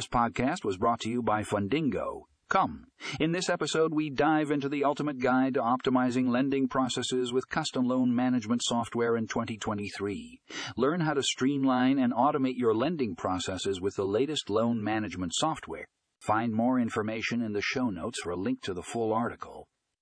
This podcast was brought to you by Fundingo. Come. In this episode, we dive into the ultimate guide to optimizing lending processes with custom loan management software in 2023. Learn how to streamline and automate your lending processes with the latest loan management software. Find more information in the show notes for a link to the full article.